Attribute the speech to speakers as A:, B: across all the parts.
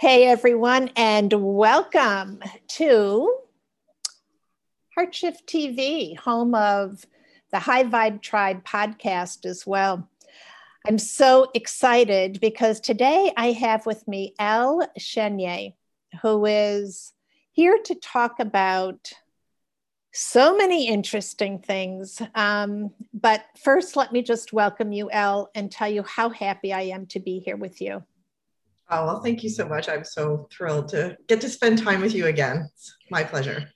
A: Hey, everyone, and welcome to Heartshift TV, home of the High Vibe Tribe podcast as well. I'm so excited because today I have with me El Chenier, who is here to talk about so many interesting things. Um, but first, let me just welcome you, El, and tell you how happy I am to be here with you.
B: Oh, well, thank you so much. I'm so thrilled to get to spend time with you again. It's my pleasure.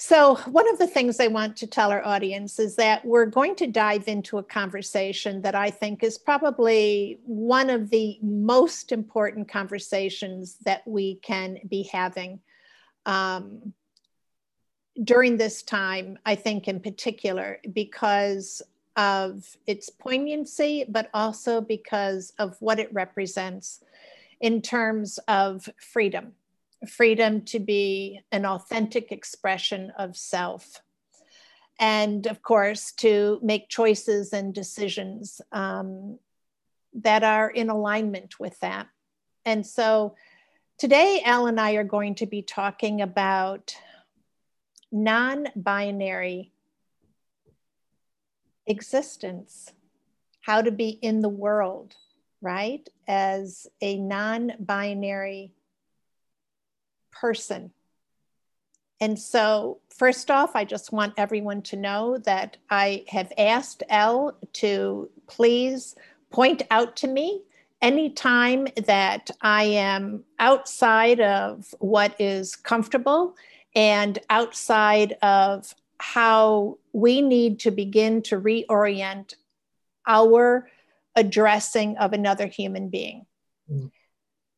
A: So, one of the things I want to tell our audience is that we're going to dive into a conversation that I think is probably one of the most important conversations that we can be having um, during this time, I think, in particular, because of its poignancy, but also because of what it represents in terms of freedom freedom to be an authentic expression of self. And of course, to make choices and decisions um, that are in alignment with that. And so today, El and I are going to be talking about non binary existence, how to be in the world right? As a non binary person. And so, first off, I just want everyone to know that I have asked El to please point out to me anytime that I am outside of what is comfortable and outside of how we need to begin to reorient our addressing of another human being. Mm.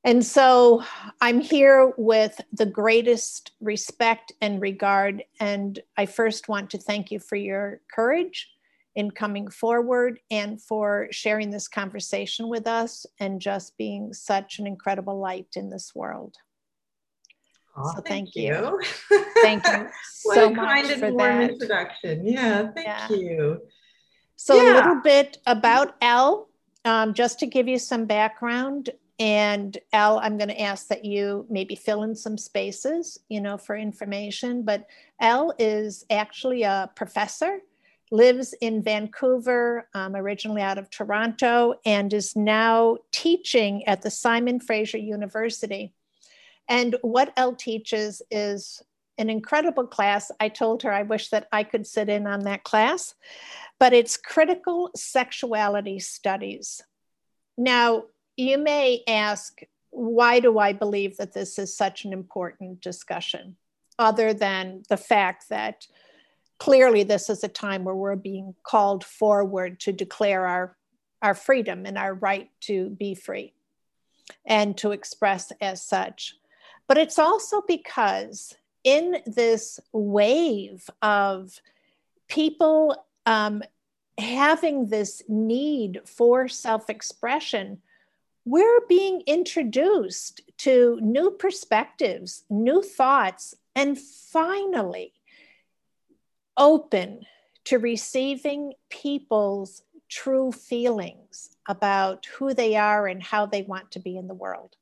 A: And so I'm here with the greatest respect and regard. And I first want to thank you for your courage in coming forward and for sharing this conversation with us and just being such an incredible light in this world.
B: Oh, so thank, thank you.
A: you. thank you so much
B: kind
A: for that
B: introduction. Yeah, thank yeah. you.
A: So yeah. a little bit about El um, just to give you some background, and El, I'm going to ask that you maybe fill in some spaces, you know, for information. But El is actually a professor, lives in Vancouver, um, originally out of Toronto, and is now teaching at the Simon Fraser University. And what Elle teaches is an incredible class. I told her I wish that I could sit in on that class but it's critical sexuality studies. Now, you may ask, why do I believe that this is such an important discussion, other than the fact that clearly this is a time where we're being called forward to declare our, our freedom and our right to be free and to express as such. But it's also because in this wave of people um, having this need for self expression, we're being introduced to new perspectives, new thoughts, and finally open to receiving people's true feelings about who they are and how they want to be in the world.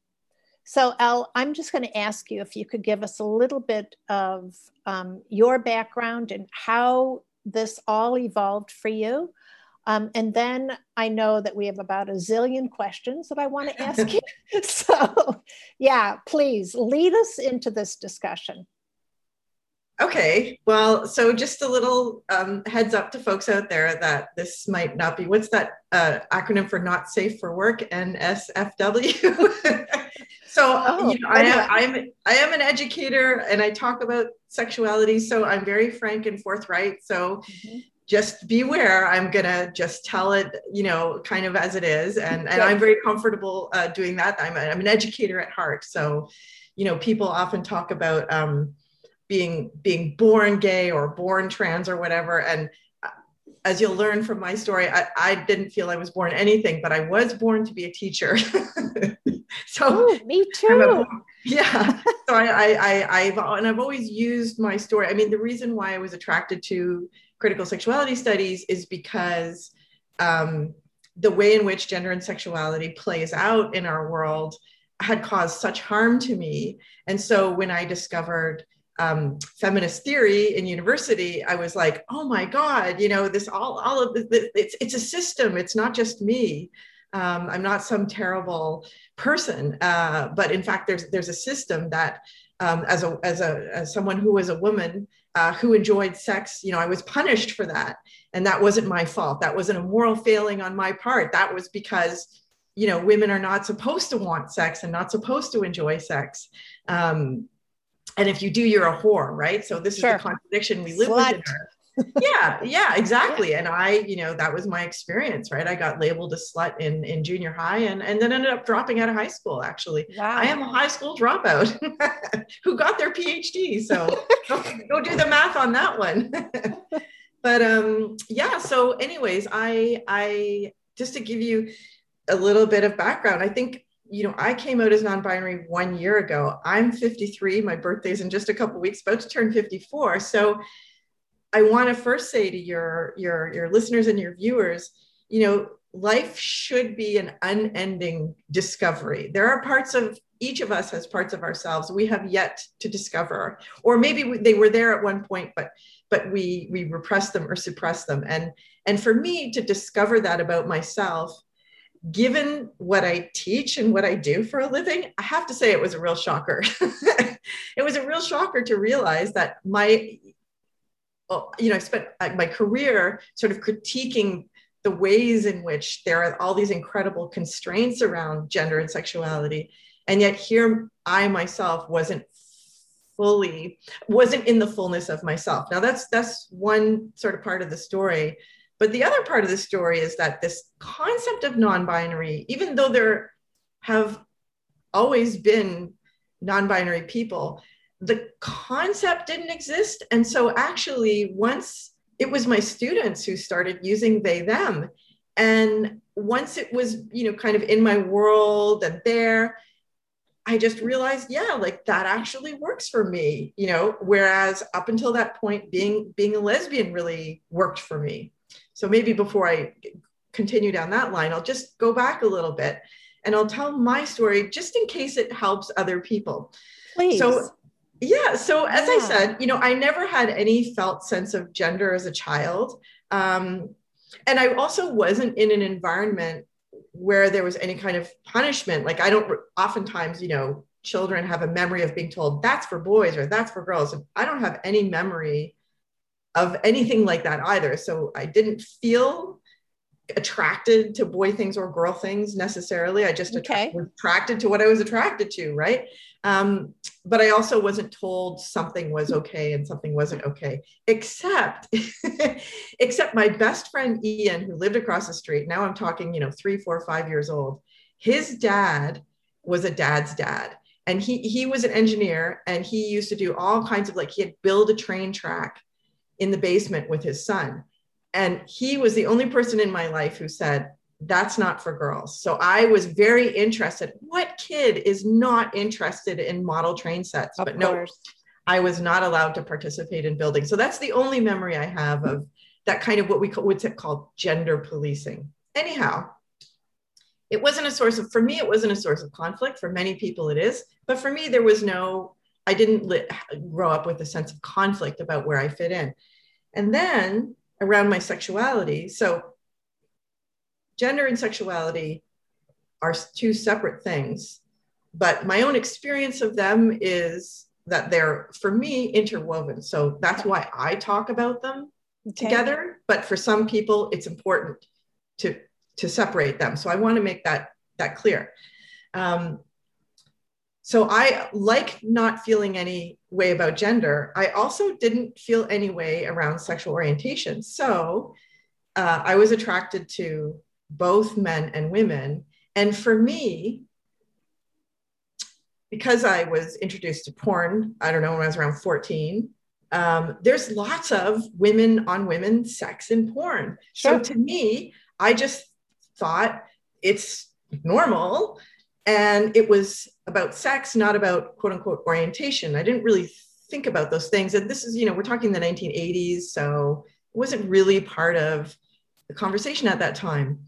A: So, El, I'm just going to ask you if you could give us a little bit of um, your background and how this all evolved for you. Um, and then I know that we have about a zillion questions that I want to ask you. So, yeah, please lead us into this discussion.
B: Okay, well, so just a little um, heads up to folks out there that this might not be what's that uh, acronym for not safe for work NSFW. so oh, you know, I am I'm I am an educator and I talk about sexuality, so I'm very frank and forthright. So mm-hmm. just beware. I'm gonna just tell it, you know, kind of as it is, and and I'm very comfortable uh, doing that. I'm a, I'm an educator at heart, so you know, people often talk about. Um, being being born gay or born trans or whatever and uh, as you'll learn from my story I, I didn't feel i was born anything but i was born to be a teacher
A: so Ooh, me too
B: a, yeah so I, I i i've and i've always used my story i mean the reason why i was attracted to critical sexuality studies is because um, the way in which gender and sexuality plays out in our world had caused such harm to me. And so when I discovered um, feminist theory in university, I was like, oh my God, you know, this all, all of this, it's, it's a system. It's not just me. Um, I'm not some terrible person, uh, but in fact, there's there's a system that, um, as a as a as someone who was a woman uh, who enjoyed sex, you know, I was punished for that, and that wasn't my fault. That wasn't a moral failing on my part. That was because you know women are not supposed to want sex and not supposed to enjoy sex. Um, and if you do, you're a whore, right? So this sure. is the contradiction we live Slut. with yeah, yeah, exactly. And I, you know, that was my experience, right? I got labeled a slut in in junior high and and then ended up dropping out of high school. Actually, wow. I am a high school dropout who got their PhD. So go, go do the math on that one. but um, yeah. So, anyways, I I just to give you a little bit of background, I think you know, I came out as non-binary one year ago. I'm 53. My birthday's in just a couple weeks, about to turn 54. So I want to first say to your your your listeners and your viewers, you know, life should be an unending discovery. There are parts of each of us has parts of ourselves we have yet to discover, or maybe we, they were there at one point, but but we we repress them or suppress them. And and for me to discover that about myself, given what I teach and what I do for a living, I have to say it was a real shocker. it was a real shocker to realize that my Oh, you know, I spent uh, my career sort of critiquing the ways in which there are all these incredible constraints around gender and sexuality. And yet here I myself wasn't fully, wasn't in the fullness of myself. Now that's that's one sort of part of the story. But the other part of the story is that this concept of non-binary, even though there have always been non-binary people, the concept didn't exist. And so actually, once it was my students who started using they, them. And once it was, you know, kind of in my world and there, I just realized, yeah, like that actually works for me, you know, whereas up until that point, being being a lesbian really worked for me. So maybe before I continue down that line, I'll just go back a little bit and I'll tell my story just in case it helps other people.
A: Please.
B: So yeah. So as yeah. I said, you know, I never had any felt sense of gender as a child. Um, and I also wasn't in an environment where there was any kind of punishment. Like I don't oftentimes, you know, children have a memory of being told that's for boys or that's for girls. I don't have any memory of anything like that either. So I didn't feel attracted to boy things or girl things necessarily. I just okay. was attracted to what I was attracted to, right? Um, but I also wasn't told something was okay and something wasn't okay, except except my best friend Ian, who lived across the street. Now I'm talking, you know, three, four, five years old. His dad was a dad's dad. And he he was an engineer and he used to do all kinds of like he had build a train track in the basement with his son and he was the only person in my life who said, that's not for girls. So I was very interested. What kid is not interested in model train sets?
A: Of
B: but
A: course.
B: no, I was not allowed to participate in building. So that's the only memory I have of that kind of what we call what's it called gender policing. Anyhow, it wasn't a source of for me it wasn't a source of conflict. For many people it is, but for me there was no. I didn't grow up with a sense of conflict about where I fit in. And then around my sexuality. So, gender and sexuality are two separate things, but my own experience of them is that they're, for me, interwoven. So, that's why I talk about them okay. together. But for some people, it's important to, to separate them. So, I want to make that, that clear. Um, so I like not feeling any way about gender. I also didn't feel any way around sexual orientation. So uh, I was attracted to both men and women. And for me, because I was introduced to porn, I don't know, when I was around 14, um, there's lots of women on women sex in porn. Sure. So to me, I just thought it's normal and it was about sex, not about quote unquote orientation. I didn't really think about those things. And this is, you know, we're talking the 1980s, so it wasn't really part of the conversation at that time.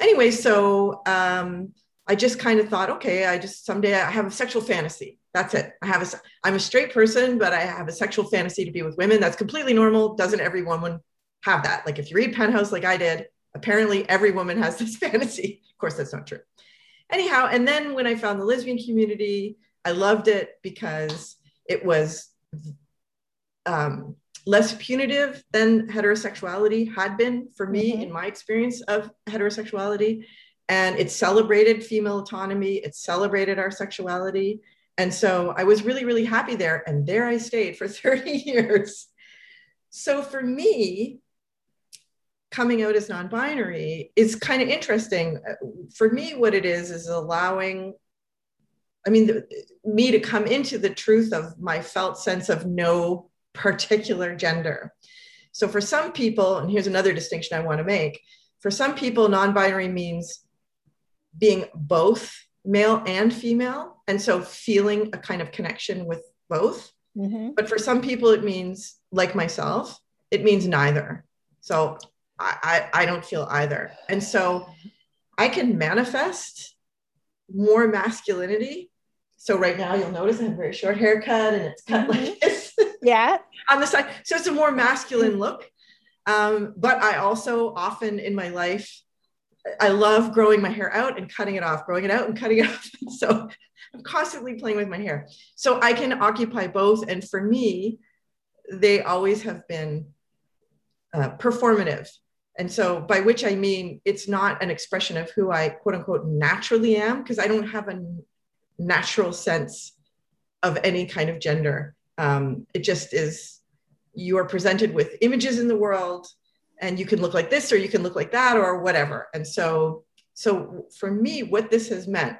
B: Anyway, so um, I just kind of thought, okay, I just someday I have a sexual fantasy. That's it. I have a, I'm a straight person, but I have a sexual fantasy to be with women. That's completely normal. Doesn't every woman have that? Like if you read Penthouse like I did, apparently every woman has this fantasy. Of course, that's not true. Anyhow, and then when I found the lesbian community, I loved it because it was um, less punitive than heterosexuality had been for me mm-hmm. in my experience of heterosexuality. And it celebrated female autonomy. It celebrated our sexuality. And so i was really really happy there. And there i stayed for 30 years. So for me coming out as non-binary is kind of interesting for me what it is is allowing i mean the, me to come into the truth of my felt sense of no particular gender so for some people and here's another distinction i want to make for some people non-binary means being both male and female. And so feeling a kind of connection with both. Mm-hmm. But for some people, it means, like myself, it means neither. So I, I, I don't feel either. And so I can manifest more masculinity. So right now you'll notice I have a very short haircut and it's cut mm-hmm. like this.
A: Yeah.
B: on the side. So it's a more masculine look. Um, but I also often in my life I love growing my hair out and cutting it off, growing it out and cutting it off. so I'm constantly playing with my hair. So I can occupy both. And for me, they always have been uh, performative. And so, by which I mean, it's not an expression of who I quote unquote naturally am, because I don't have a natural sense of any kind of gender. Um, it just is, you are presented with images in the world and you can look like this or you can look like that or whatever. And so so for me what this has meant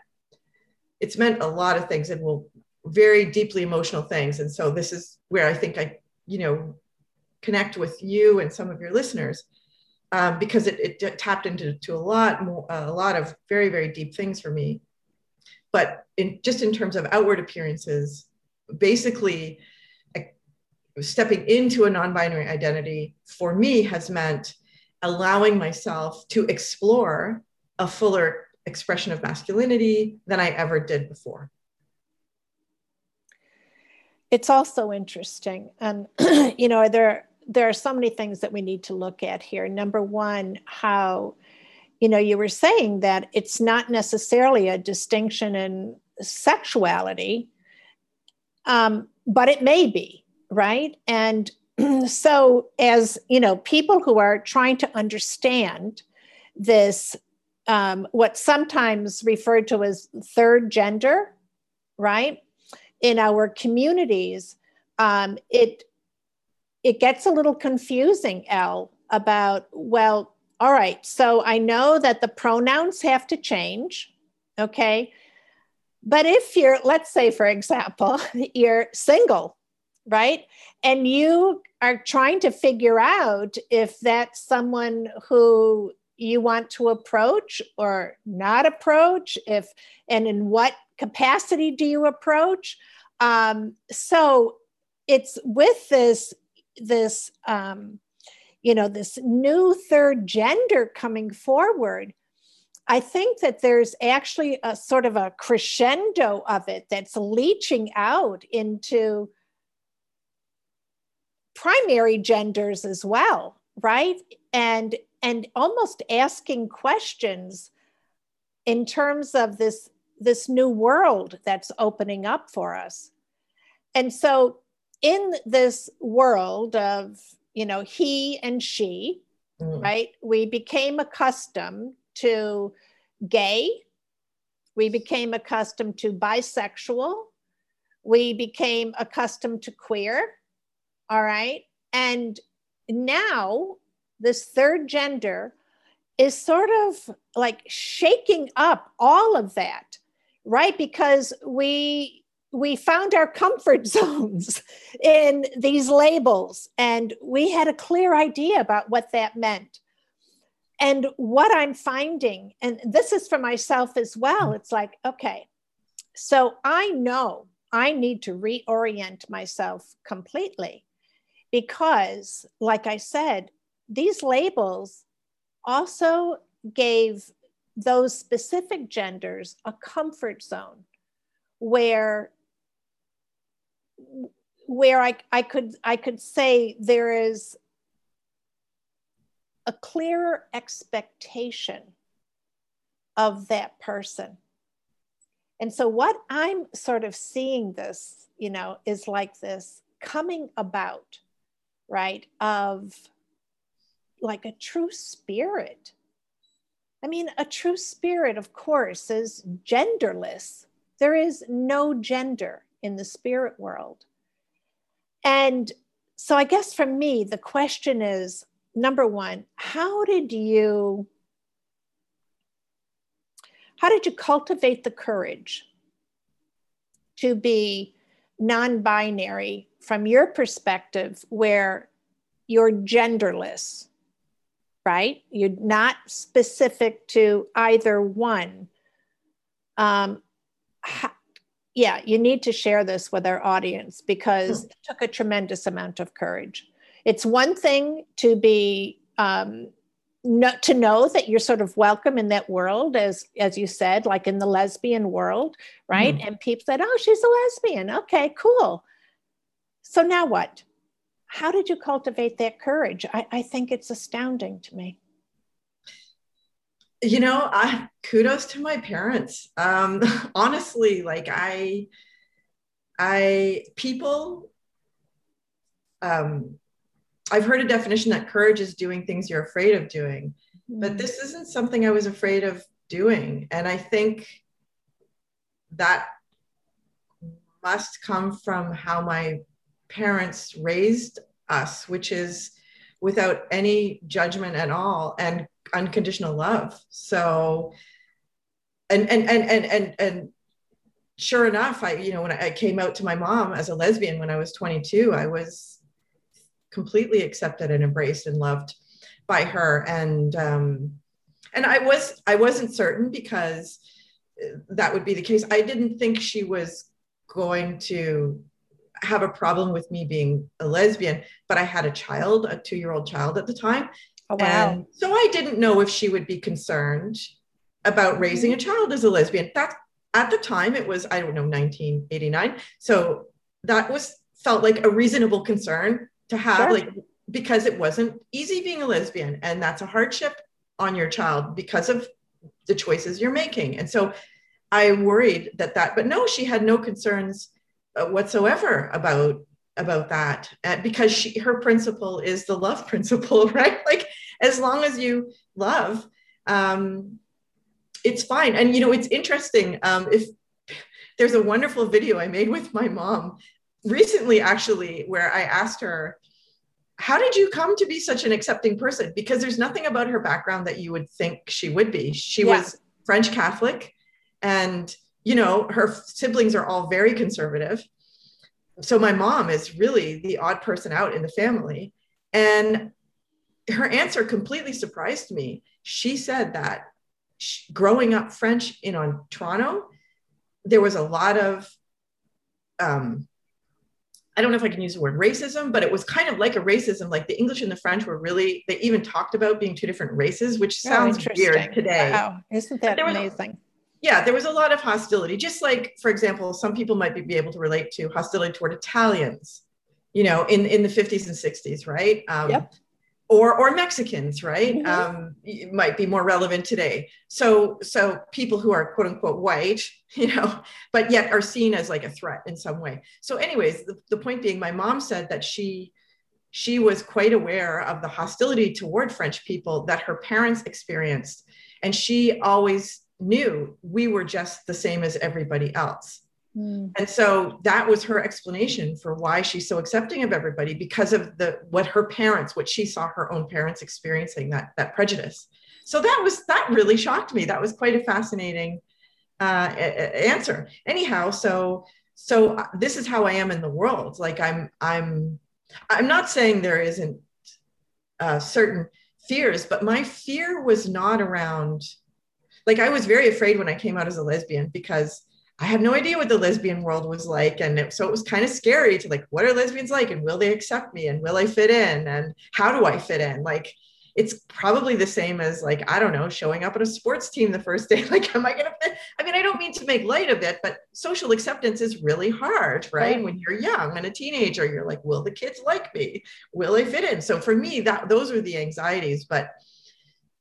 B: it's meant a lot of things and will very deeply emotional things. And so this is where i think i you know connect with you and some of your listeners um, because it, it, tapped into to a lot more a lot of very very deep things for me but in just in terms of outward appearances basically stepping into a non-binary identity for me has meant allowing myself to explore a fuller expression of masculinity than I ever did before.
A: It's also interesting. And, you know, there, there are so many things that we need to look at here. Number one, how, you know, you were saying that it's not necessarily a distinction in sexuality, um, but it may be right? And so, as you know, people who are trying to understand this, um, what's sometimes referred to as third gender, right? In our communities, um, it it gets a little confusing, El, about well, all right. So I know that the pronouns have to change, okay. But if you're, let's say, for example, you're single right? And you are trying to figure out if that's someone who you want to approach or not approach, if and in what capacity do you approach? Um, so it's with this this um, you know this new third gender coming forward I think that there's actually a sort of a crescendo of it that's leaching out into primary genders as well right? And and almost asking questions in terms of this this new world that's opening up for us. And so in this world of you know he and she mm. right we became accustomed to gay we became accustomed to bisexual we became accustomed to queer all right. And now this third gender is sort of like shaking up all of that, right? Because we we found our comfort zones in these labels and we had a clear idea about what that meant. And what I'm finding, and this is for myself as well, it's like, okay, so I know I need to reorient myself completely because, like I said, these labels also gave those specific genders a comfort zone where where I, I could I could say there is a clearer expectation of that person. And so what I'm sort of seeing this, you know, is like this coming about, right, of like a true spirit. I mean, a true spirit, of course, is genderless. There is no gender in the spirit world. And so I guess for me, the question is number one, how did you how did you cultivate the courage to be non-binary from your perspective where you're genderless right you're not specific to either one um, yeah, you need to share this with our audience because it took a tremendous amount of courage. It's one thing to be um, not to know that you're sort of welcome in that world, as as you said, like in the lesbian world, right? Mm-hmm. And people said, "Oh, she's a lesbian. Okay, cool." So now what? How did you cultivate that courage? I, I think it's astounding to me
B: you know i kudos to my parents. Um honestly like i i people um i've heard a definition that courage is doing things you're afraid of doing but mm. this isn't something i was afraid of doing. And i think that must come from how my parents raised us which is without any judgment at all. And unconditional love. So, and and and and and and sure enough, I you know when I came out to my mom as a lesbian when I was 22, I was completely accepted and embraced and loved by her, and um, and I was I wasn't certain because that would be the case. I didn't think she was going to have a problem with me being a lesbian, but I had a child, a two year old child at the time.
A: Oh, wow.
B: And so I didn't know if she would be concerned about raising a mm-hmm. child as a lesbian. That at the time it was, I don't know, 1989. So that was felt like a reasonable concern to have, sure. like, because it wasn't easy being a lesbian. And that's a hardship on your child because of the choices you're making. And so I worried that that, but no, she had no concerns uh, whatsoever about about that uh, because she her principle is the love principle right? Like as long as you love um it's fine. And you know it's interesting um if there's a wonderful video i made with my mom recently actually where i asked her how did you come to be such an accepting person? Because there's nothing about her background that you would think she would be. She yeah. was french catholic and you know her siblings are all very conservative so my mom is really the odd person out in the family and her answer completely surprised me she said that she, growing up french in on toronto there was a lot of um, I don't know if I can use the word racism, but it was kind of like a racism. Like the English and the French were really, they even talked about being two different races, which oh, sounds oh, weird today.
A: Wow. Isn't that amazing?
B: Yeah, there was a lot of hostility. Just like, for example, some people might be, be able to relate to hostility toward Italians, you know, in, in the 50s and 60s, right? Um, yep. Or, or Mexicans, right? Mm-hmm. Um, might be more relevant today. So, so people who are quote unquote white, you know, but yet are seen as like a threat in some way. So, anyways, the, the point being, my mom said that she she was quite aware of the hostility toward French people that her parents experienced, and she always knew we were just the same as everybody else. Mm. And so that was her explanation for why she's so accepting of everybody because of the what her parents, what she saw her own parents experiencing that that prejudice. So that was that really shocked me. That was quite a fascinating uh, answer. Anyhow, so so uh, this is how I am in the world. Like I'm I'm I'm not saying there isn't uh, certain fears, but my fear was not around like I was very afraid when I came out as a lesbian because I had no idea what the lesbian world was like. And it, so it was kind of scary to like, what are lesbians like? And will they accept me? And will I fit in? And how do I fit in? Like, it's probably the same as like i don't know showing up at a sports team the first day like am i gonna fit i mean i don't mean to make light of it but social acceptance is really hard right, right. when you're young and a teenager you're like will the kids like me will i fit in so for me that those are the anxieties but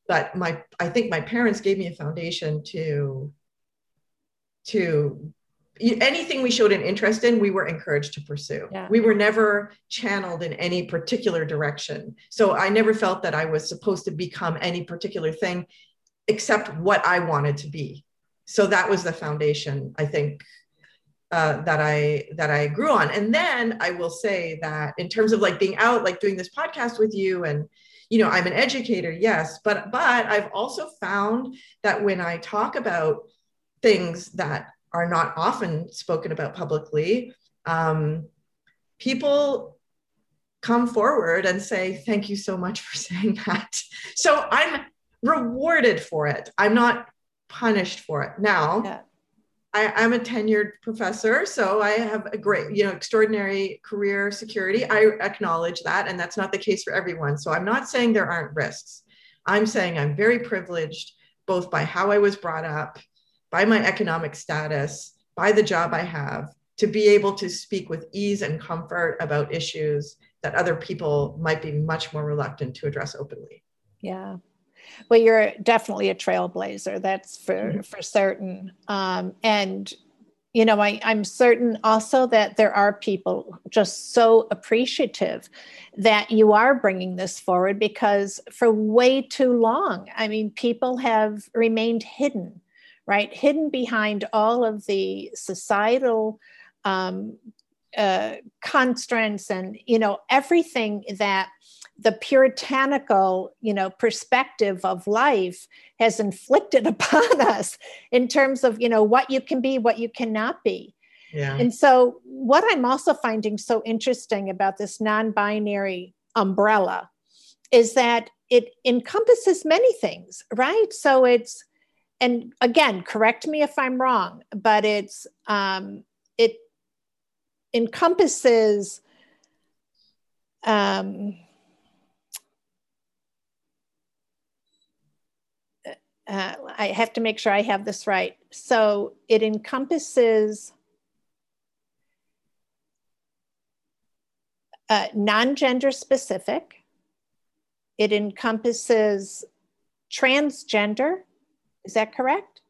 B: but my i think my parents gave me a foundation to to anything we showed an interest in, we were encouraged to pursue. Yeah. We were never channeled in any particular direction. So I never felt that I was supposed to become any particular thing except what I wanted to be. So that was the foundation, I think, uh, that I that I grew on. And then I will say that in terms of like being out, like doing this podcast with you, and you know, I'm an educator, yes, but but I've also found that when I talk about things that are not often spoken about publicly, um, people come forward and say, Thank you so much for saying that. So I'm rewarded for it. I'm not punished for it. Now, yeah. I, am a tenured professor, so I have a great, you know, extraordinary career security. I acknowledge that, and that's not the case for everyone. So I'm not saying there aren't risks. I'm saying I'm very privileged, both by how I was brought up by my economic status, by the job I have, to be able to speak with ease and comfort about issues that other people might be much more reluctant to address openly.
A: Yeah. Well, you're definitely a trailblazer. That's for mm-hmm. for certain. Um, and you know, I, I'm certain also that there are people just so appreciative that you are bringing this forward because for way too long, I mean, people have remained hidden right? Hidden behind all of the societal um, uh, constraints and, you know, everything that the puritanical, you know, perspective of life has inflicted upon us in terms of, you know, what you can be, what you cannot be. Yeah. And so, what I'm also finding so interesting about this non binary umbrella is that it encompasses many things, right? So, it's and again, correct me if I'm wrong, but it's um, encompasses um, uh, I have to make sure I have this right. So it encompasses uh, non-gender specific. It encompasses transgender is that correct?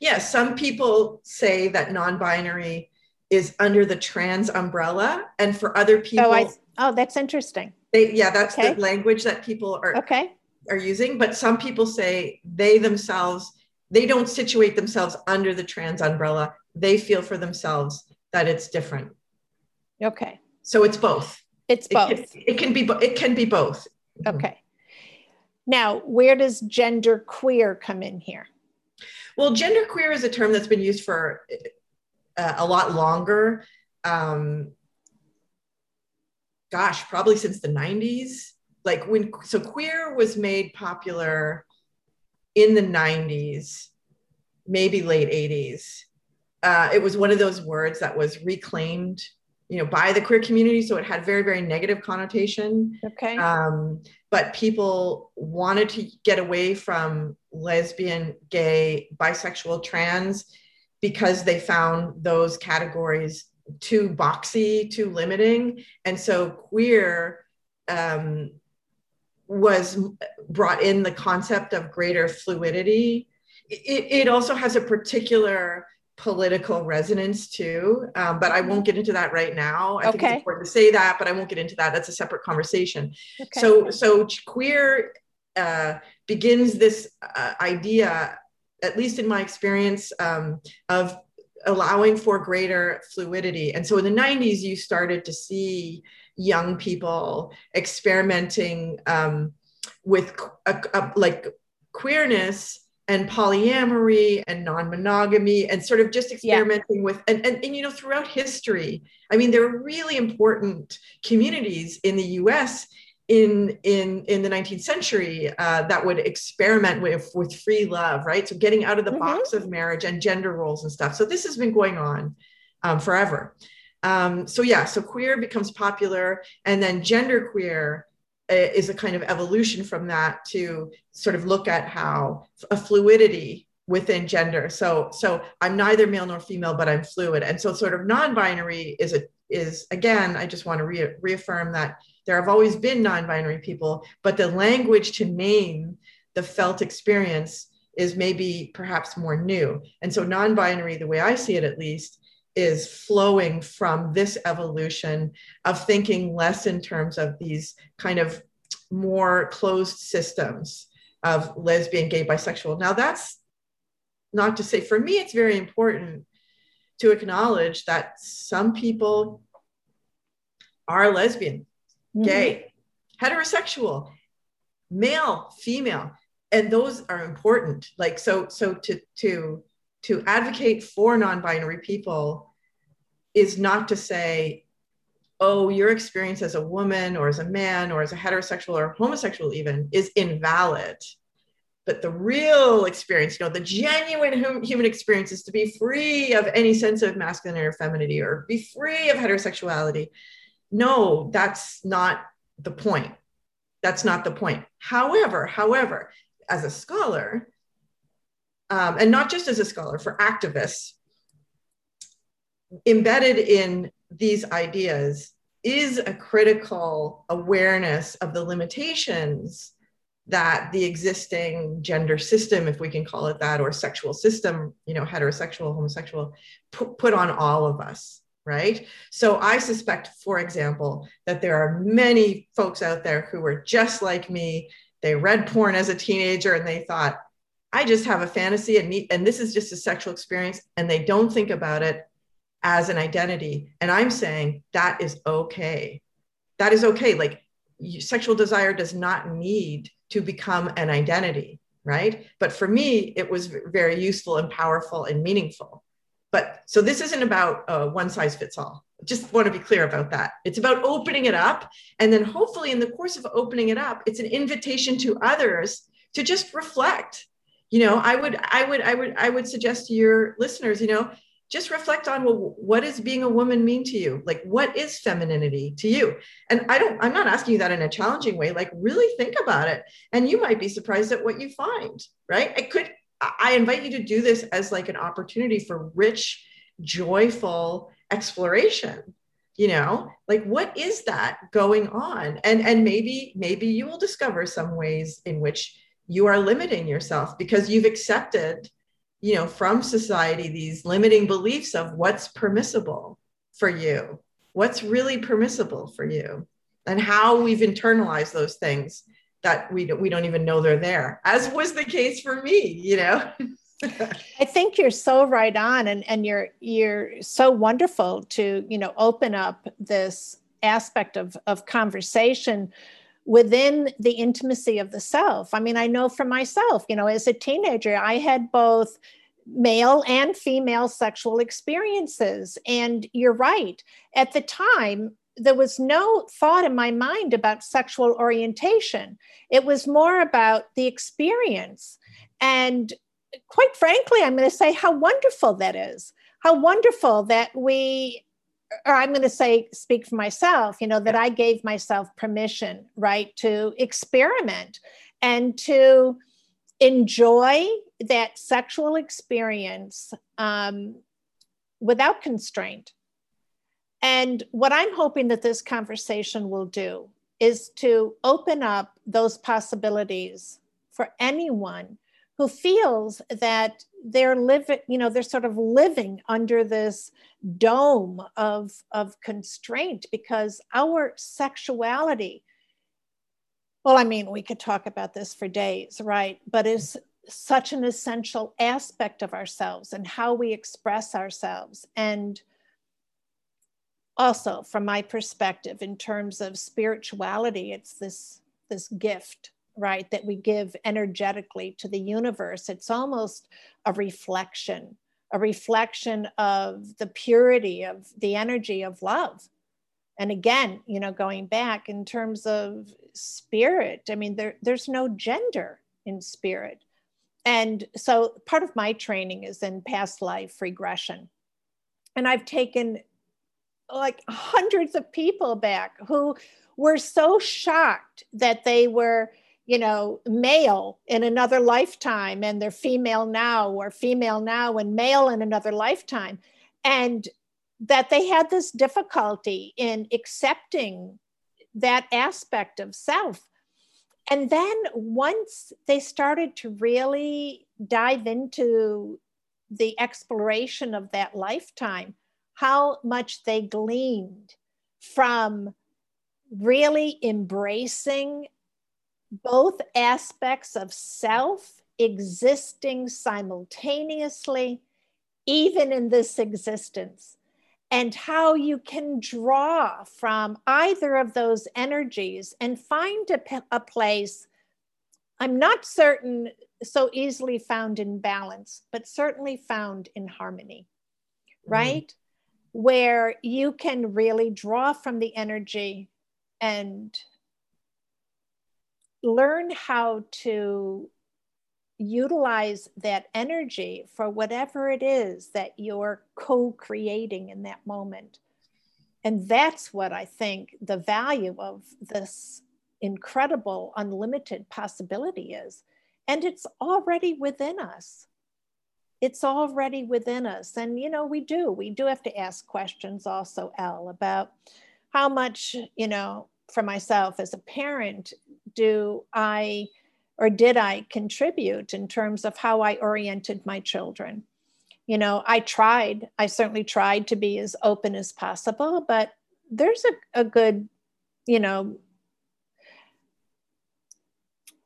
B: Yes, some people say that non binary is under the trans umbrella. And for other people,
A: oh, I, oh that's interesting.
B: They, yeah, that's okay. the language that people are,
A: okay.
B: are using. But some people say they themselves, they don't situate themselves under the trans umbrella. They feel for themselves that it's different.
A: Okay.
B: So it's both.
A: It's both.
B: It can, it can be. It can be both. Mm-hmm.
A: Okay. Now, where does gender queer come in here?
B: Well, genderqueer is a term that's been used for uh, a lot longer. Um, gosh, probably since the 90s. Like when, so queer was made popular in the 90s, maybe late 80s. Uh, it was one of those words that was reclaimed you know by the queer community so it had very very negative connotation
A: okay
B: um, but people wanted to get away from lesbian gay bisexual trans because they found those categories too boxy too limiting and so queer um, was brought in the concept of greater fluidity it, it also has a particular political resonance too. Um, but I won't get into that right now. I okay. think it's important to say that, but I won't get into that. That's a separate conversation. Okay. So, so queer uh, begins this uh, idea, at least in my experience, um, of allowing for greater fluidity. And so in the 90s, you started to see young people experimenting um, with a, a, like queerness and polyamory and non-monogamy and sort of just experimenting yeah. with and, and, and you know throughout history i mean there are really important communities in the us in in in the 19th century uh, that would experiment with with free love right so getting out of the mm-hmm. box of marriage and gender roles and stuff so this has been going on um, forever um, so yeah so queer becomes popular and then gender queer is a kind of evolution from that to sort of look at how a fluidity within gender. So so I'm neither male nor female, but I'm fluid. And so sort of non-binary is a is again, I just want to re- reaffirm that there have always been non-binary people, but the language to name the felt experience is maybe perhaps more new. And so non-binary, the way I see it at least, is flowing from this evolution of thinking less in terms of these kind of more closed systems of lesbian, gay, bisexual. Now, that's not to say for me, it's very important to acknowledge that some people are lesbian, mm-hmm. gay, heterosexual, male, female, and those are important. Like so, so to to to advocate for non-binary people is not to say oh your experience as a woman or as a man or as a heterosexual or homosexual even is invalid but the real experience you know the genuine hum- human experience is to be free of any sense of masculinity or femininity or be free of heterosexuality no that's not the point. That's not the point. However however as a scholar um, and not just as a scholar, for activists, embedded in these ideas is a critical awareness of the limitations that the existing gender system, if we can call it that, or sexual system, you know, heterosexual, homosexual, put, put on all of us, right? So I suspect, for example, that there are many folks out there who were just like me. They read porn as a teenager and they thought, I just have a fantasy and meet, and this is just a sexual experience, and they don't think about it as an identity. And I'm saying that is okay. That is okay. Like sexual desire does not need to become an identity, right? But for me, it was very useful and powerful and meaningful. But so this isn't about uh, one size fits all. Just want to be clear about that. It's about opening it up. And then hopefully, in the course of opening it up, it's an invitation to others to just reflect you know i would i would i would i would suggest to your listeners you know just reflect on well what does being a woman mean to you like what is femininity to you and i don't i'm not asking you that in a challenging way like really think about it and you might be surprised at what you find right i could i invite you to do this as like an opportunity for rich joyful exploration you know? Like what is that going on? And and maybe maybe you will discover some ways in which you are limiting yourself because you've accepted you know from society these limiting beliefs of what's permissible for you what's really permissible for you and how we've internalized those things that we don't, we don't even know they're there as was the case for me you know
A: I think you're so right on and and you're you're so wonderful to you know open up this aspect of of conversation within the intimacy of the self. I mean, I know for myself, you know, as a teenager, I had both male and female sexual experiences. And you're right. At the time, there was no thought in my mind about sexual orientation. It was more about the experience. And quite frankly, I'm going to say how wonderful that is. How wonderful that we or I'm going to say, speak for myself, you know, that I gave myself permission, right, to experiment and to enjoy that sexual experience um, without constraint. And what I'm hoping that this conversation will do is to open up those possibilities for anyone who feels that they're living, you know, they're sort of living under this dome of, of constraint because our sexuality, well, I mean, we could talk about this for days, right? But is such an essential aspect of ourselves and how we express ourselves. And also, from my perspective, in terms of spirituality, it's this, this gift right, that we give energetically to the universe. It's almost a reflection, a reflection of the purity of the energy of love. And again, you know, going back in terms of spirit, I mean, there, there's no gender in spirit. And so part of my training is in past life regression. And I've taken like hundreds of people back who were so shocked that they were you know male in another lifetime and they're female now or female now and male in another lifetime and that they had this difficulty in accepting that aspect of self. And then once they started to really dive into the exploration of that lifetime how much they gleaned from really embracing both aspects of self existing simultaneously, even in this existence, and how you can draw from either of those energies and find a, a place. I'm not certain so easily found in balance, but certainly found in harmony, mm-hmm. Where you can really draw from the energy and learn how to utilize that energy for whatever it is that you're co creating in that moment. And that's what I think the value of this incredible, unlimited possibility is. And it's already within us it's already within us. And, you know, we do, we do have to ask questions also, El, about how much, you know, for myself as a parent, do I or did I contribute in terms of how I oriented my children? You know, I tried, I certainly tried to be as open as possible, but there's a, a good, you know,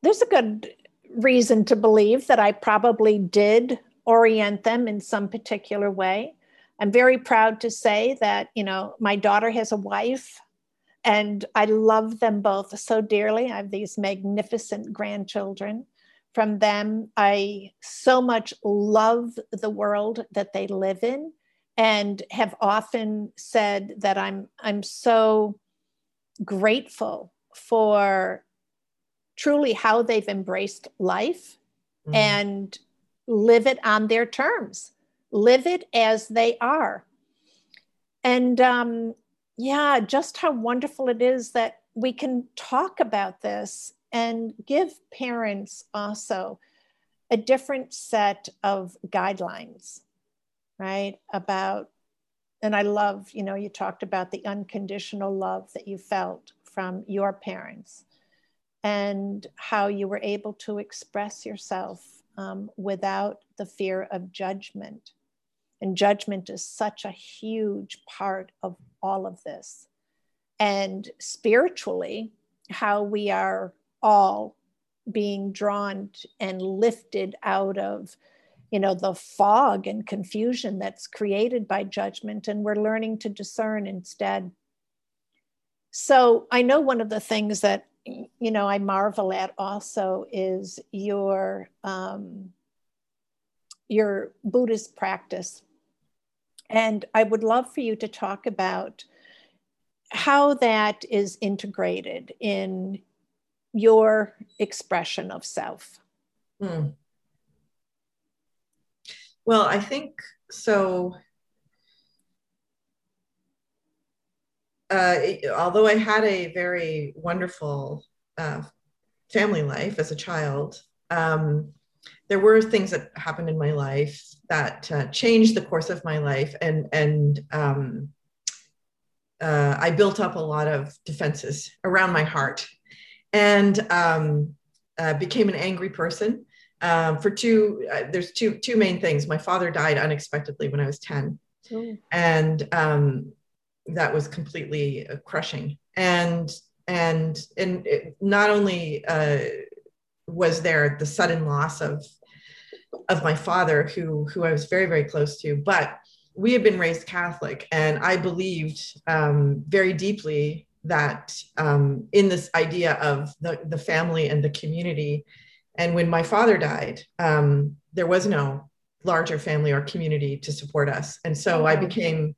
A: there's a good reason to believe that I probably did orient them in some particular way. I'm very proud to say that, you know, my daughter has a wife and I love them both so dearly. I have these magnificent grandchildren. From them, I so much love the world that they live in and have often said that I'm I'm so grateful for truly how they've embraced life mm. and live it on their terms, live it as they are. And um, yeah, just how wonderful it is that we can talk about this and give parents also a different set of guidelines, right? About, and I love, you know, you talked about the unconditional love that you felt from your parents and how you were able to express yourself um, without the fear of judgment. And judgment is such a huge part of all of this. And spiritually, how we are all being drawn and lifted out of you know the fog and confusion that's created by judgment and we're learning to discern instead so i know one of the things that you know, I marvel at also is your um, your Buddhist practice, and I would love for you to talk about how that is integrated in your expression of self. Hmm.
B: Well, I think so. Uh, although I had a very wonderful uh, family life as a child, um, there were things that happened in my life that uh, changed the course of my life, and and um, uh, I built up a lot of defenses around my heart, and um, uh, became an angry person. Um, for two, uh, there's two two main things. My father died unexpectedly when I was ten, oh. and um, that was completely uh, crushing. And and and it, not only uh, was there the sudden loss of of my father, who who I was very very close to, but we had been raised Catholic, and I believed um, very deeply that um, in this idea of the, the family and the community. And when my father died, um, there was no larger family or community to support us. And so I became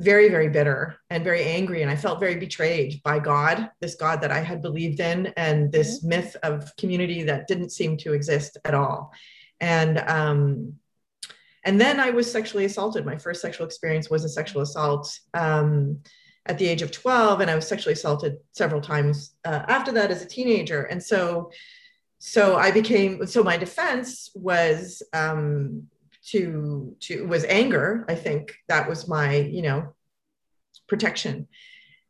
B: very, very bitter and very angry. And I felt very betrayed by God, this God that I had believed in, and this mm-hmm. myth of community that didn't seem to exist at all. And um, and then I was sexually assaulted. My first sexual experience was a sexual assault um, at the age of 12, and I was sexually assaulted several times uh, after that as a teenager. And so, so I became so my defense was um, to to was anger. I think that was my you know protection.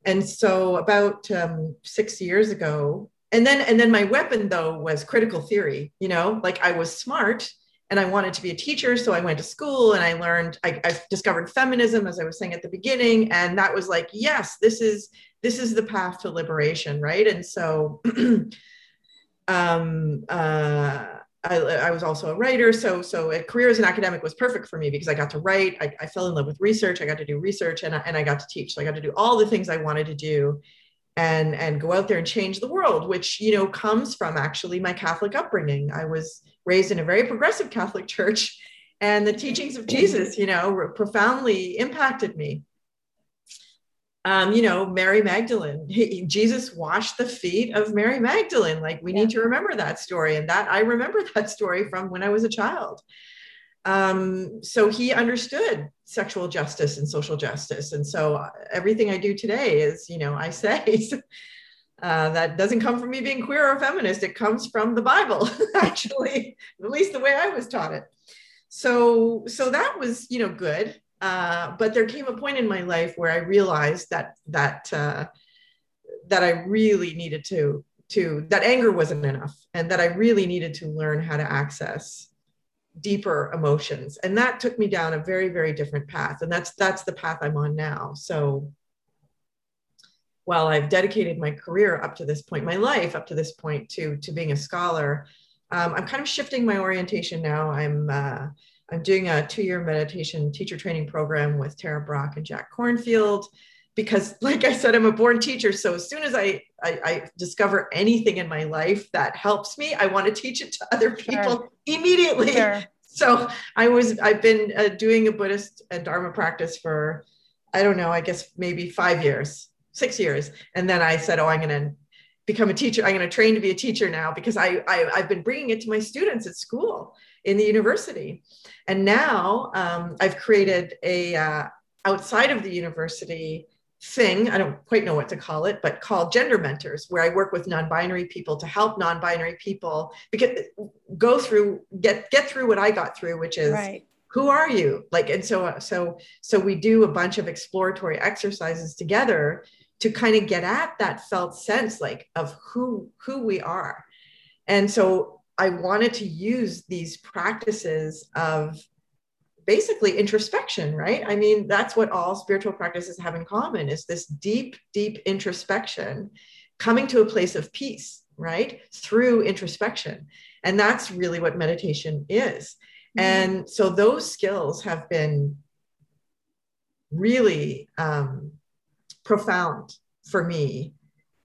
B: And so about um, six years ago, and then and then my weapon though was critical theory. You know, like I was smart and I wanted to be a teacher. So I went to school and I learned, I, I, discovered feminism, as I was saying at the beginning. And that was like, yes, this is, this is the path to liberation. Right. And so, um, uh, I, I, was also a writer. So, so a career as an academic was perfect for me because I got to write. I, I fell in love with research. I got to do research and I, and I got to teach. So I got to do all the things I wanted to do and, and go out there and change the world, which, you know, comes from actually my Catholic upbringing. I was, raised in a very progressive Catholic church, and the teachings of Jesus, you know, profoundly impacted me. Um, you know, Mary Magdalene, he, Jesus washed the feet of Mary Magdalene. Like, we yeah. need to remember that story. And that I remember that story from when I was a child. Um, so he understood sexual justice and social justice. And so uh, everything I do today is, you know, I say, Uh, that doesn't come from me being queer or feminist. It comes from the Bible, actually, at least the way I was taught it. So, so that was, you know, good. Uh, but there came a point in my life where I realized that that uh, that I really needed to to that anger wasn't enough, and that I really needed to learn how to access deeper emotions, and that took me down a very very different path, and that's that's the path I'm on now. So while I've dedicated my career up to this point, my life up to this point to, to being a scholar, um, I'm kind of shifting my orientation now. I'm, uh, I'm doing a two-year meditation teacher training program with Tara Brach and Jack Kornfield because like I said, I'm a born teacher. So as soon as I, I, I, discover anything in my life that helps me, I want to teach it to other people sure. immediately. Sure. So I was, I've been uh, doing a Buddhist and Dharma practice for, I don't know, I guess maybe five years six years. And then I said, oh, I'm going to become a teacher. I'm going to train to be a teacher now because I, I, have been bringing it to my students at school in the university. And now um, I've created a uh, outside of the university thing i don't quite know what to call it but called gender mentors where i work with non-binary people to help non-binary people because go through get get through what i got through which is right. who are you? Like and so so so we do a bunch of exploratory exercises together to kind of get at that felt sense like of who who we are. And so i wanted to use these practices of basically introspection right? I mean that's what all spiritual practices have in common is this deep deep introspection coming to a place of peace right? Through introspection. And that's really what meditation is. Mm-hmm. and so those skills have been really um, profound for me.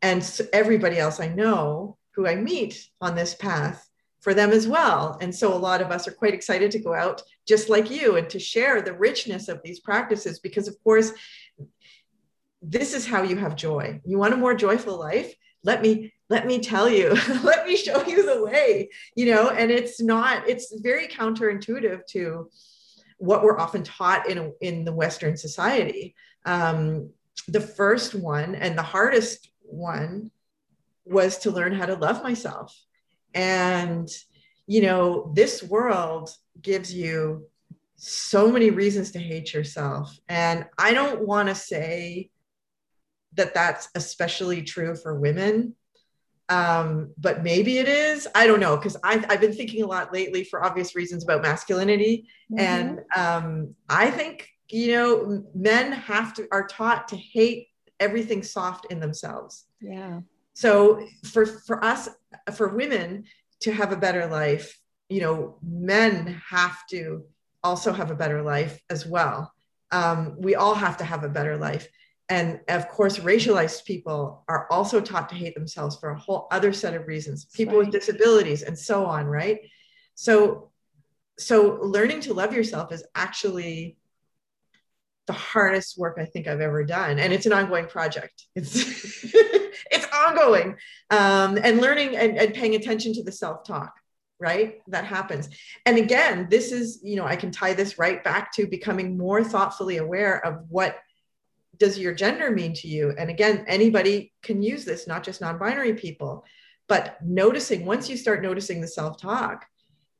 B: And everybody else I know who I meet on this path for them as well. And so a lot of us are quite excited to go out just like you and to share the richness of these practices because, of course, this is how you have joy. You want a more joyful life? Let me let me tell you let me show you the way you know and it's not it's very counterintuitive to what we're often taught in in the western society um, the first one and the hardest one was to learn how to love myself. And, you know, this world gives you so many reasons to hate yourself. And I don't want to say that that's especially true for women. Um, but maybe it is. I don't know because I've, I've been thinking a lot lately for obvious reasons about masculinity. Mm-hmm. And um, I think you know men have to are taught to hate everything soft in themselves
A: yeah
B: so for for us for women to have a better life you know men have to also have a better life as well um, we all have to have a better life and of course racialized people are also taught to hate themselves for a whole other set of reasons people right. with disabilities and so on right so so learning to love yourself is actually the hardest work I think I've ever done. And it's an ongoing project. It's it's ongoing. Um, and learning and, and paying attention to the self-talk. right that happens and again this is you know i can tie this right back to becoming more thoughtfully aware of what does your gender mean to you and again anybody can use this not just non-binary people but noticing once you start noticing the self-talk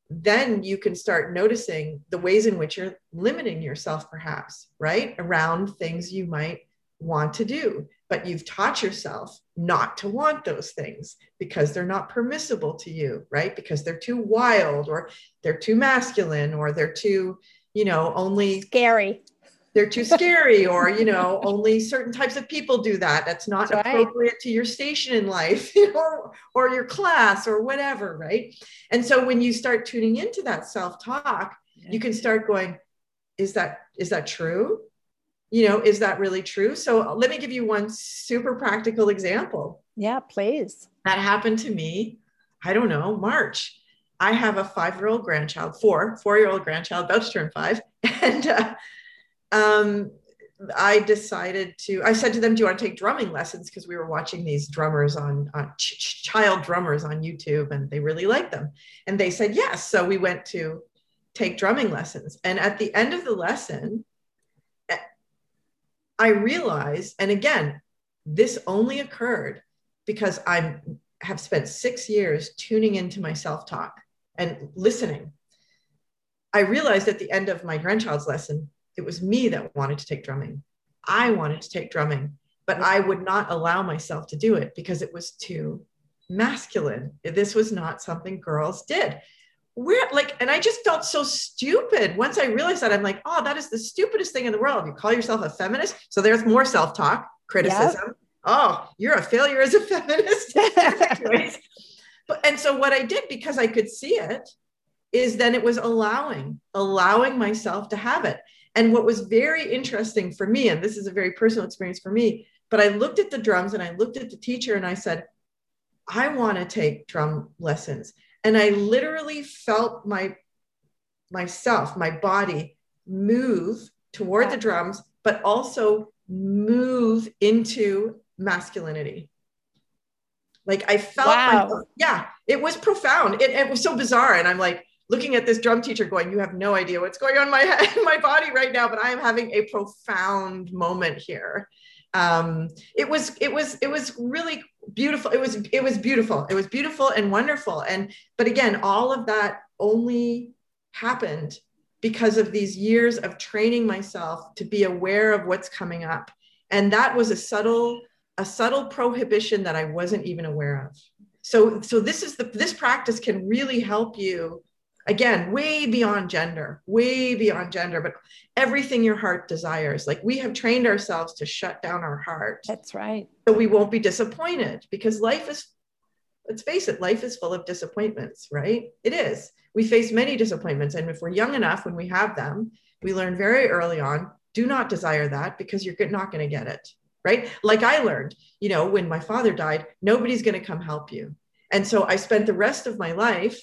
B: then you can start noticing the ways in which you're limiting yourself perhaps right around things you might want to do but you've taught yourself not to want those things because they're not permissible to you right? Because they're too wild or they're too masculine or they're too you know only
A: scary.
B: They're too scary or you know only certain types of people do that. That's not that's appropriate right. to your station in life you know, or your class or whatever right? And so when you start tuning into that self-talk yeah. you can start going is that is that true you know, is that really true? So let me give you one super practical example.
A: Yeah, please.
B: That happened to me, I don't know, March. I have a five year old grandchild, four, four year old grandchild, about to turn five. And uh, um, I decided to, I said to them, Do you want to take drumming lessons? Because we were watching these drummers on, on ch- child drummers on YouTube and they really liked them. And they said yes. So we went to take drumming lessons. And at the end of the lesson, I realized, and again, this only occurred because I have spent six years tuning into my self talk and listening. I realized at the end of my grandchild's lesson, it was me that wanted to take drumming. I wanted to take drumming, but I would not allow myself to do it because it was too masculine. This was not something girls did where like and i just felt so stupid. Once i realized that i'm like oh that is the stupidest thing in the world. You call yourself a feminist? So there's more self-talk criticism. Yep. oh you're a failure as a feminist. But and so what i did because i could see it is then it was allowing allowing myself to have it. And what was very interesting for me and this is a very personal experience for me but i looked at the drums and i looked at the teacher and i said i want to take drum lessons and i literally felt my myself my body move toward the drums but also move into masculinity. Like i felt wow. my, yeah it was profound. It, it was so bizarre. And i'm like looking at this drum teacher going you have no idea what's going on in my head my body right now but i am having a profound moment here um, it was it was it was really beautiful. It was it was beautiful. It was beautiful and wonderful. And but again all of that only happened because of these years of training myself to be aware of what's coming up. And that was a subtle a subtle prohibition that i wasn't even aware of. So so this is the this practice can really help you again way beyond gender way beyond gender but everything your heart desires. Like we have trained ourselves to shut down our heart.
A: That's right.
B: So we won't be disappointed because life is let's face it life is full of disappointments right? It is. We face many disappointments and if we're young enough when we have them we learn very early on do not desire that because you're not going to get it right? Like i learned you know when my father died nobody's going to come help you. And so i spent the rest of my life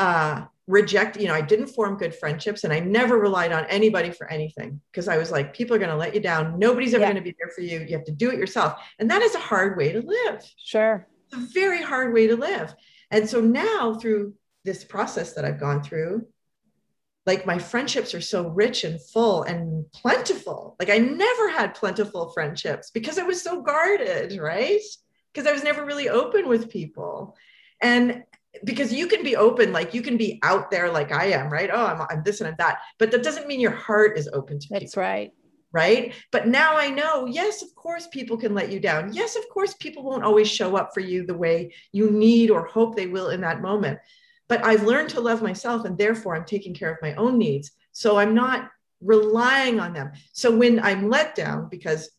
B: uh, reject, you know, I didn't form good friendships and I never relied on anybody for anything because I was like, people are going to let you down. Nobody's ever yeah. going to be there for you. You have to do it yourself. And that is a hard way to live.
A: Sure.
B: It's a very hard way to live. And so now through this process that I've gone through, like my friendships are so rich and full and plentiful. Like I never had plentiful friendships because I was so guarded, right? Because I was never really open with people. And because you can be open, like you can be out there like I am, right? Oh, I'm, I'm this and I'm that. But that doesn't mean your heart is open to
A: That's people, right.
B: Right. But now I know, yes, of course, people can let you down. Yes, of course, people won't always show up for you the way you need or hope they will in that moment. But I've learned to love myself and therefore I'm taking care of my own needs. So I'm not relying on them. So when I'm let down because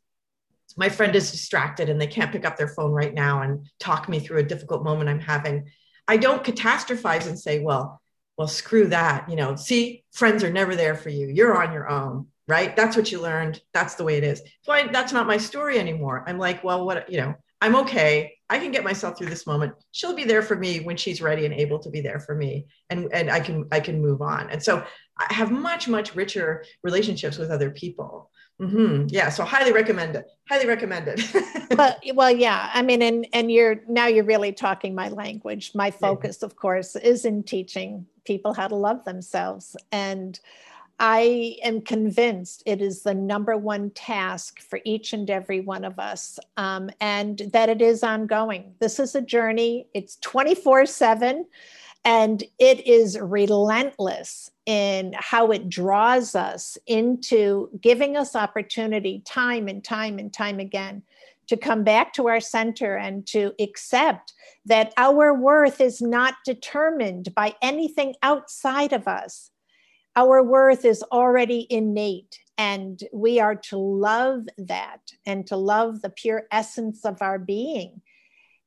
B: my friend is distracted and they can't pick up their phone right now and talk me through a difficult moment I'm having, I don't catastrophize and say, well, well, screw that. You know, see, friends are never there for you. You're on your own, right? That's what you learned. That's the way it is. So I, that's not my story anymore. I'm like, well, what, you know, I'm okay. I can get myself through this moment. She'll be there for me when she's ready and able to be there for me. And, and I can, I can move on. And so have much, much richer relationships with other people. Mm-hmm. Yeah. So highly recommend it. Highly recommend it.
A: but well, yeah. I mean, and, and you're, now you're really talking my language. My focus, yeah. of course, is in teaching people how to love themselves. And, I am convinced it is the number one task for each and every one of us, um, and that it is ongoing. This is a journey, it's 24 7, and it is relentless in how it draws us into giving us opportunity time and time and time again to come back to our center and to accept that our worth is not determined by anything outside of us. Our worth is already innate and we are to love that and to love the pure essence of our being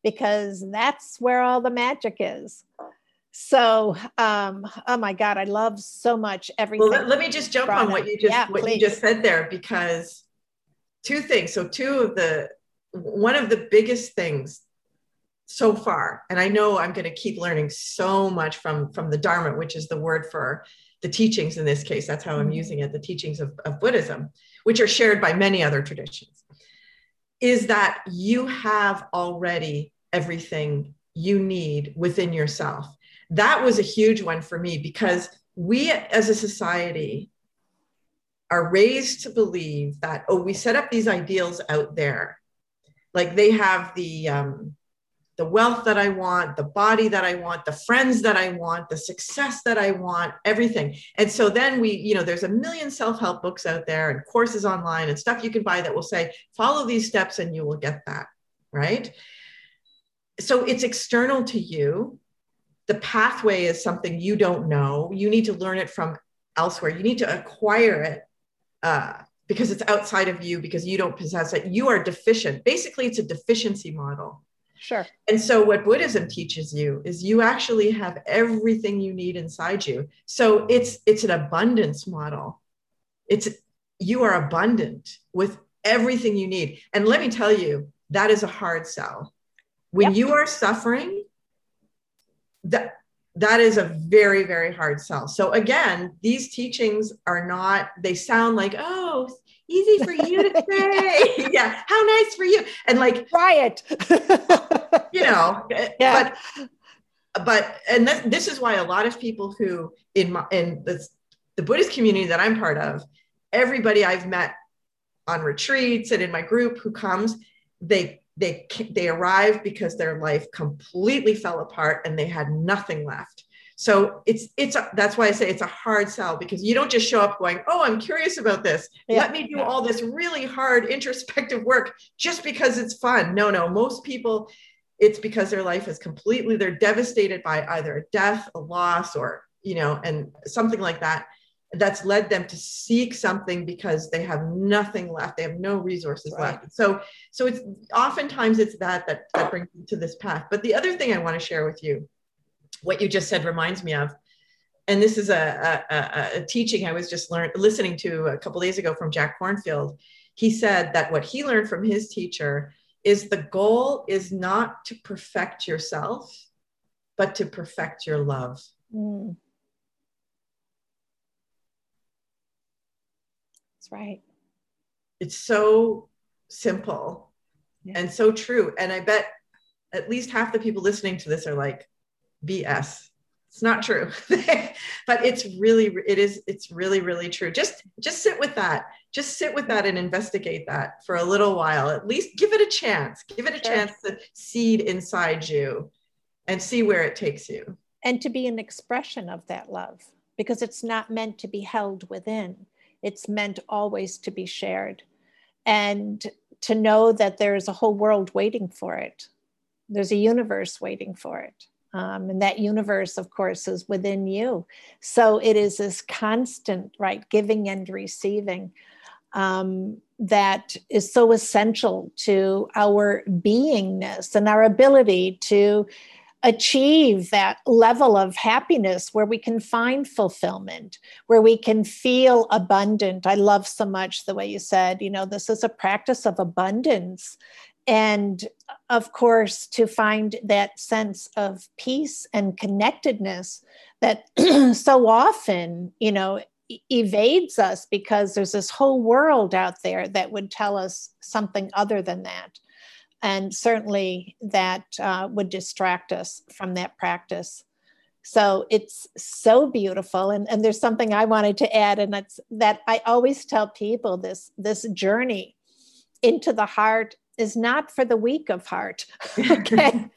A: because that's where all the magic is so um oh my god i love so much everything
B: well let, me just jump on what you just yeah, what please. you just said there because two things so two of the one of the biggest things so far and i know i'm going to keep learning so much from from the dharma which is the word for the teachings in this case, that's how I'm mm-hmm. using it, the teachings of, of Buddhism, which are shared by many other traditions, is that you have already everything you need within yourself. That was a huge one for me because we as a society are raised to believe that, oh, we set up these ideals out there. Like they have the, um, the wealth that I want, the body that I want, the friends that I want, the success that I want, everything. And so then we, you know, there's a million self help books out there and courses online and stuff you can buy that will say, follow these steps and you will get that. Right. So it's external to you. The pathway is something you don't know. You need to learn it from elsewhere. You need to acquire it. Uh, because it's outside of you because you don't possess it you are deficient basically it's a deficiency model
A: Sure.
B: And so, what Buddhism teaches you is you actually have everything you need inside you. So it's it's an abundance model. It's you are abundant with everything you need. And let me tell you, that is a hard sell. When yep. you are suffering, that that is a very very hard sell. So again, these teachings are not. They sound like oh easy for you to say. yeah, how nice for you. And like,
A: try it.
B: you know, eh, yeah. but but and th- this is why a lot of people who in my in the, the Buddhist community that I'm part of, everybody I've met on retreats and in my group who comes, they they they arrive because their life completely fell apart and they had nothing left so it's it's a, that's why I say it's a hard sell because you don't just show up going, "Oh, I'm curious about this. Yeah. Let me do all this really hard introspective work just because it's fun." No, no, most people it's because their life is completely they're devastated by either a death, a loss or, you know, and something like that that's led them to seek something because they have nothing left. They have no resources right. left. So so it's oftentimes it's that that that brings you to this path. But the other thing i want to share with you what you just said reminds me of and this is a, a, a teaching i was just learned listening to a couple days ago from jack Kornfield he said that what he learned from his teacher is the goal is not to perfect yourself but to perfect your love. Mm.
A: That's right
B: it's so simple yeah. and so true and i bet at least half the people listening to this are like BS. It's not true, but it's really, it is, it's really, really true. Just, just sit with that. Just sit with that and investigate that for a little while. At least give it a chance. Give it a sure. chance to seed inside you and see where it takes you.
A: And to be an expression of that love, because it's not meant to be held within. It's meant always to be shared. And to know that there's a whole world waiting for it. There's a universe waiting for it. Um, and that universe, of course, is within you. So it is this constant, right, giving and receiving um, that is so essential to our beingness and our ability to achieve that level of happiness where we can find fulfillment, where we can feel abundant. I love so much the way you said, you know, this is a practice of abundance and of course, to find that sense of peace and connectedness that so often, you know, evades us because there's this whole world out there that would tell us something other than that. And certainly that uh, would distract us from that practice. So it's so beautiful. And, and there's something I wanted to add, and that's that I always tell people this, this journey into the heart is not for the weak of heart. okay.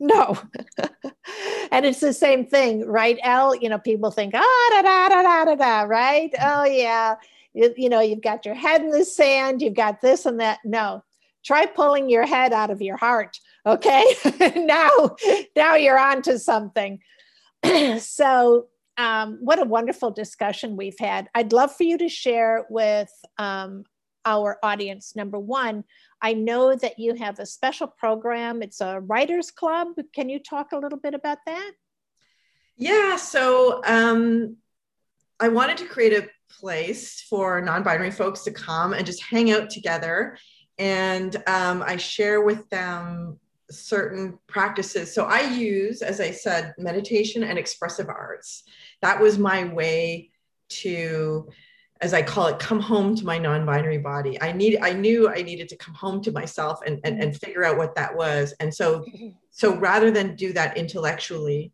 A: no. and it's the same thing, right? El, you know, people think, ah, da, da, da, da, da, da, right? Oh, yeah. You, you know, you've got your head in the sand, you've got this and that. No, try pulling your head out of your heart. Okay. now, now you're on to something. so, um, what a wonderful discussion we've had. I'd love for you to share with um, our audience. Number one, I know that you have a special program. It's a writers club. Can you talk a little bit about that?
B: Yeah, so um, I wanted to create a place for non binary folks to come and just hang out together. And um, I share with them certain practices. So I use, as I said, meditation and expressive arts. That was my way to as I call it, come home to my non-binary body. I need, I knew I needed to come home to myself and, and, and figure out what that was. And so, so rather than do that intellectually,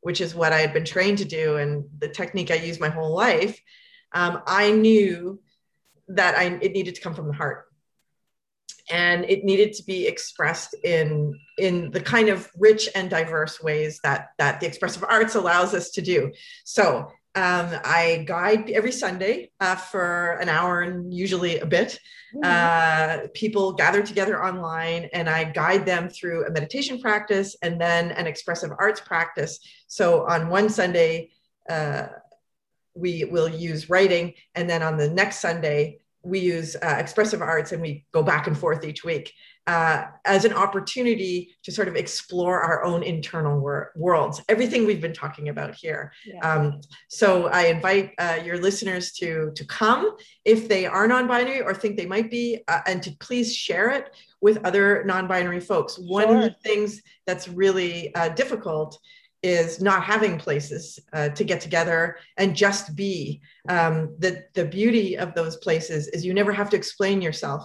B: which is what I had been trained to do and the technique I used my whole life, um, I knew that I, it needed to come from the heart and it needed to be expressed in in the kind of rich and diverse ways that that the expressive arts allows us to do so um, I guide every Sunday uh, for an hour and usually a bit. Mm-hmm. Uh, people gather together online and I guide them through a meditation practice and then an expressive arts practice. So on one Sunday, uh, we will use writing, and then on the next Sunday, we use uh, expressive arts and we go back and forth each week uh, as an opportunity to sort of explore our own internal wor- worlds, everything we've been talking about here. Yeah. Um, so I invite uh, your listeners to, to come if they are non-binary or think they might be, uh, and to please share it with other non-binary folks. One sure. of the things that's really uh, difficult is not having places uh, to get together and just be. Um, the, the beauty of those places is you never have to explain yourself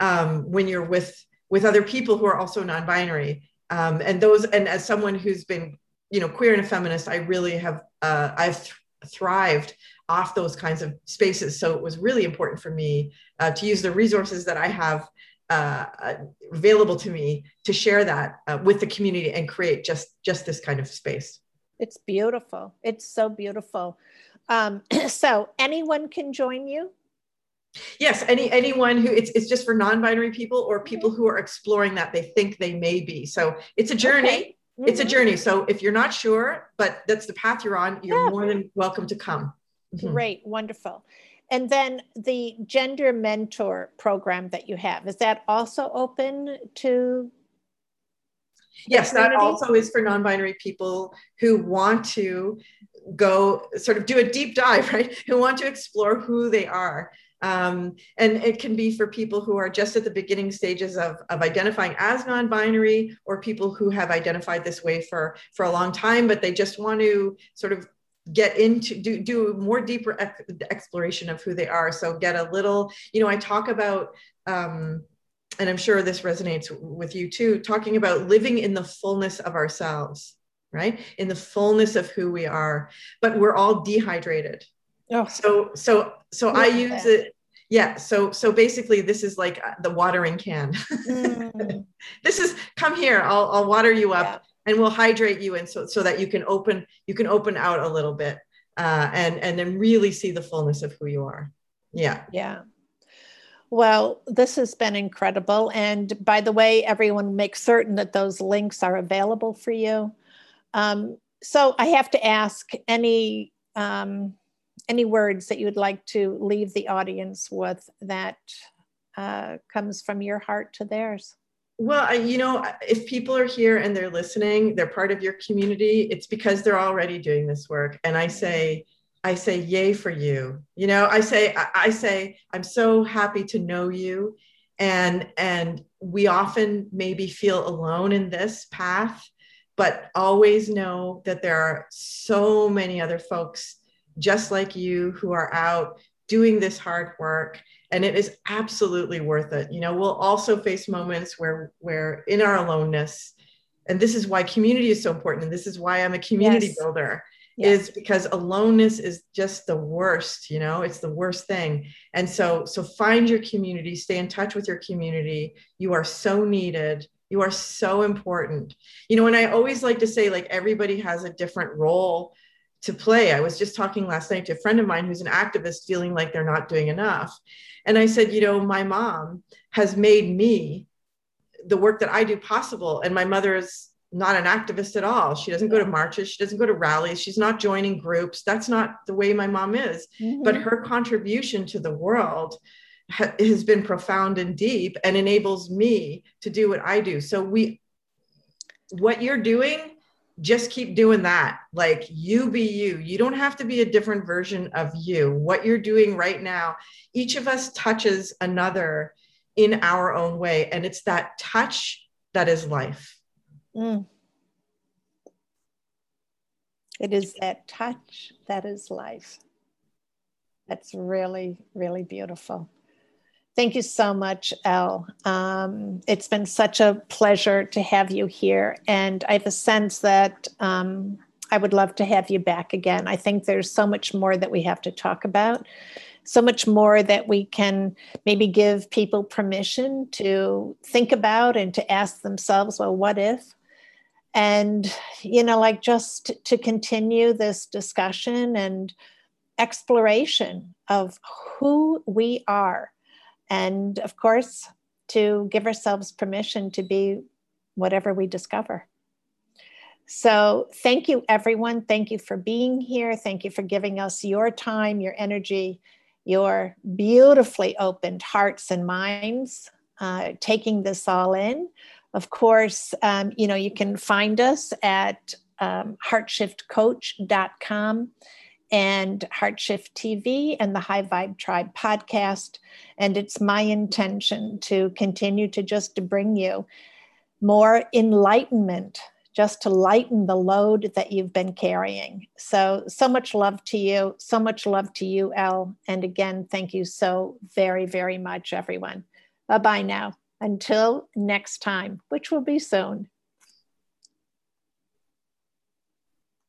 B: um, when you're with with other people who are also non-binary. Um, and those, and as someone who's been, you know, queer and a feminist, I really have, uh, I've th- thrived off those kinds of spaces. So it was really important for me uh, to use the resources that I have uh, available to me to share that uh, with the community and create just just this kind of space.
A: It's beautiful. It's so beautiful. Um, so anyone can join you.
B: Yes, any anyone who it's it's just for non-binary people or people who are exploring that they think they may be. So it's a journey. Okay. Mm-hmm. It's a mm-hmm. journey. So if you're not sure, but that's the path you're on, you're yeah. more than welcome to come.
A: Mm-hmm. Great, wonderful. And then the gender mentor program that you have, is that also open to
B: Yes, that also is for non-binary people who want to go sort of do a deep dive, right? Who want to explore who they are. Um, and it can be for people who are just at the beginning stages of, of identifying as non-binary or people who have identified this way for, for a long time, but they just want to sort of get into do do more deeper exploration of who they are so get a little you know i talk about um and i'm sure this resonates with you too talking about living in the fullness of ourselves right in the fullness of who we are but we're all dehydrated Oh. So so so I use it. Yeah. So so basically, this is like uh, the watering can. Mm. this is come here. I'll I'll water you up, yeah. And we'll hydrate you, and so so that you can open you can open out a little bit, uh, and and then really see the fullness of who you are. Yeah.
A: Yeah. Well, this has been incredible. And by the way, everyone make certain that those links are available for you. Um, so I have to ask any um, any words that you would like to leave the audience with that uh, comes from your heart to theirs?
B: Well, you know, if people are here and they're listening, they're part of your community, it's because they're already doing this work. And I say, I say, yay for you. You know, I say, I say, I'm so happy to know you and and we often maybe feel alone in this path but always know that there are so many other folks just like you who are out doing this hard work and it is absolutely worth it. You know we'll also face moments where where in our aloneness and this is why community is so important and this is why i'm a community yes. builder is because aloneness is just the worst you know? It's the worst thing. And so so find your community stay in touch with your community. You are so needed. You are so important. You know and i always like to say like everybody has a different role to play i was just talking last night to a friend of mine who's an activist feeling like they're not doing enough and i said you know my mom has made me the work that i do possible and my mother is not an activist at all. She doesn't go to marches. She doesn't go to rallies. She's not joining groups. That's not the way my mom is. Mm-hmm. But her contribution to the world ha- has been profound and deep and enables me to do what I do. So, we, what you're doing, just keep doing that. Like you be you. You don't have to be a different version of you. What you're doing right now, each of us touches another in our own way. And it's that touch that is life. Mm.
A: It is that touch that is life. That's really, really beautiful. Thank you so much, El. Um, it's been such a pleasure to have you here. And I have a sense that um, I would love to have you back again. I think there's so much more that we have to talk about, so much more that we can maybe give people permission to think about and to ask themselves, well, what if? and you know like just to continue this discussion and exploration of who we are and of course to give ourselves permission to be whatever we discover. So thank you everyone. Thank you for being here. Thank you for giving us your time your energy your beautifully opened hearts and minds uh, taking this all in. Of course, um, you know, you can find us at um, heartshiftcoach.com and Heartshift TV and the High Vibe Tribe podcast. And it's my intention to continue to just to bring you more enlightenment, just to lighten the load that you've been carrying. So, so much love to you. So much love to you, El. And again, thank you so very, very much, everyone. Bye bye now. Until next time, which will be soon.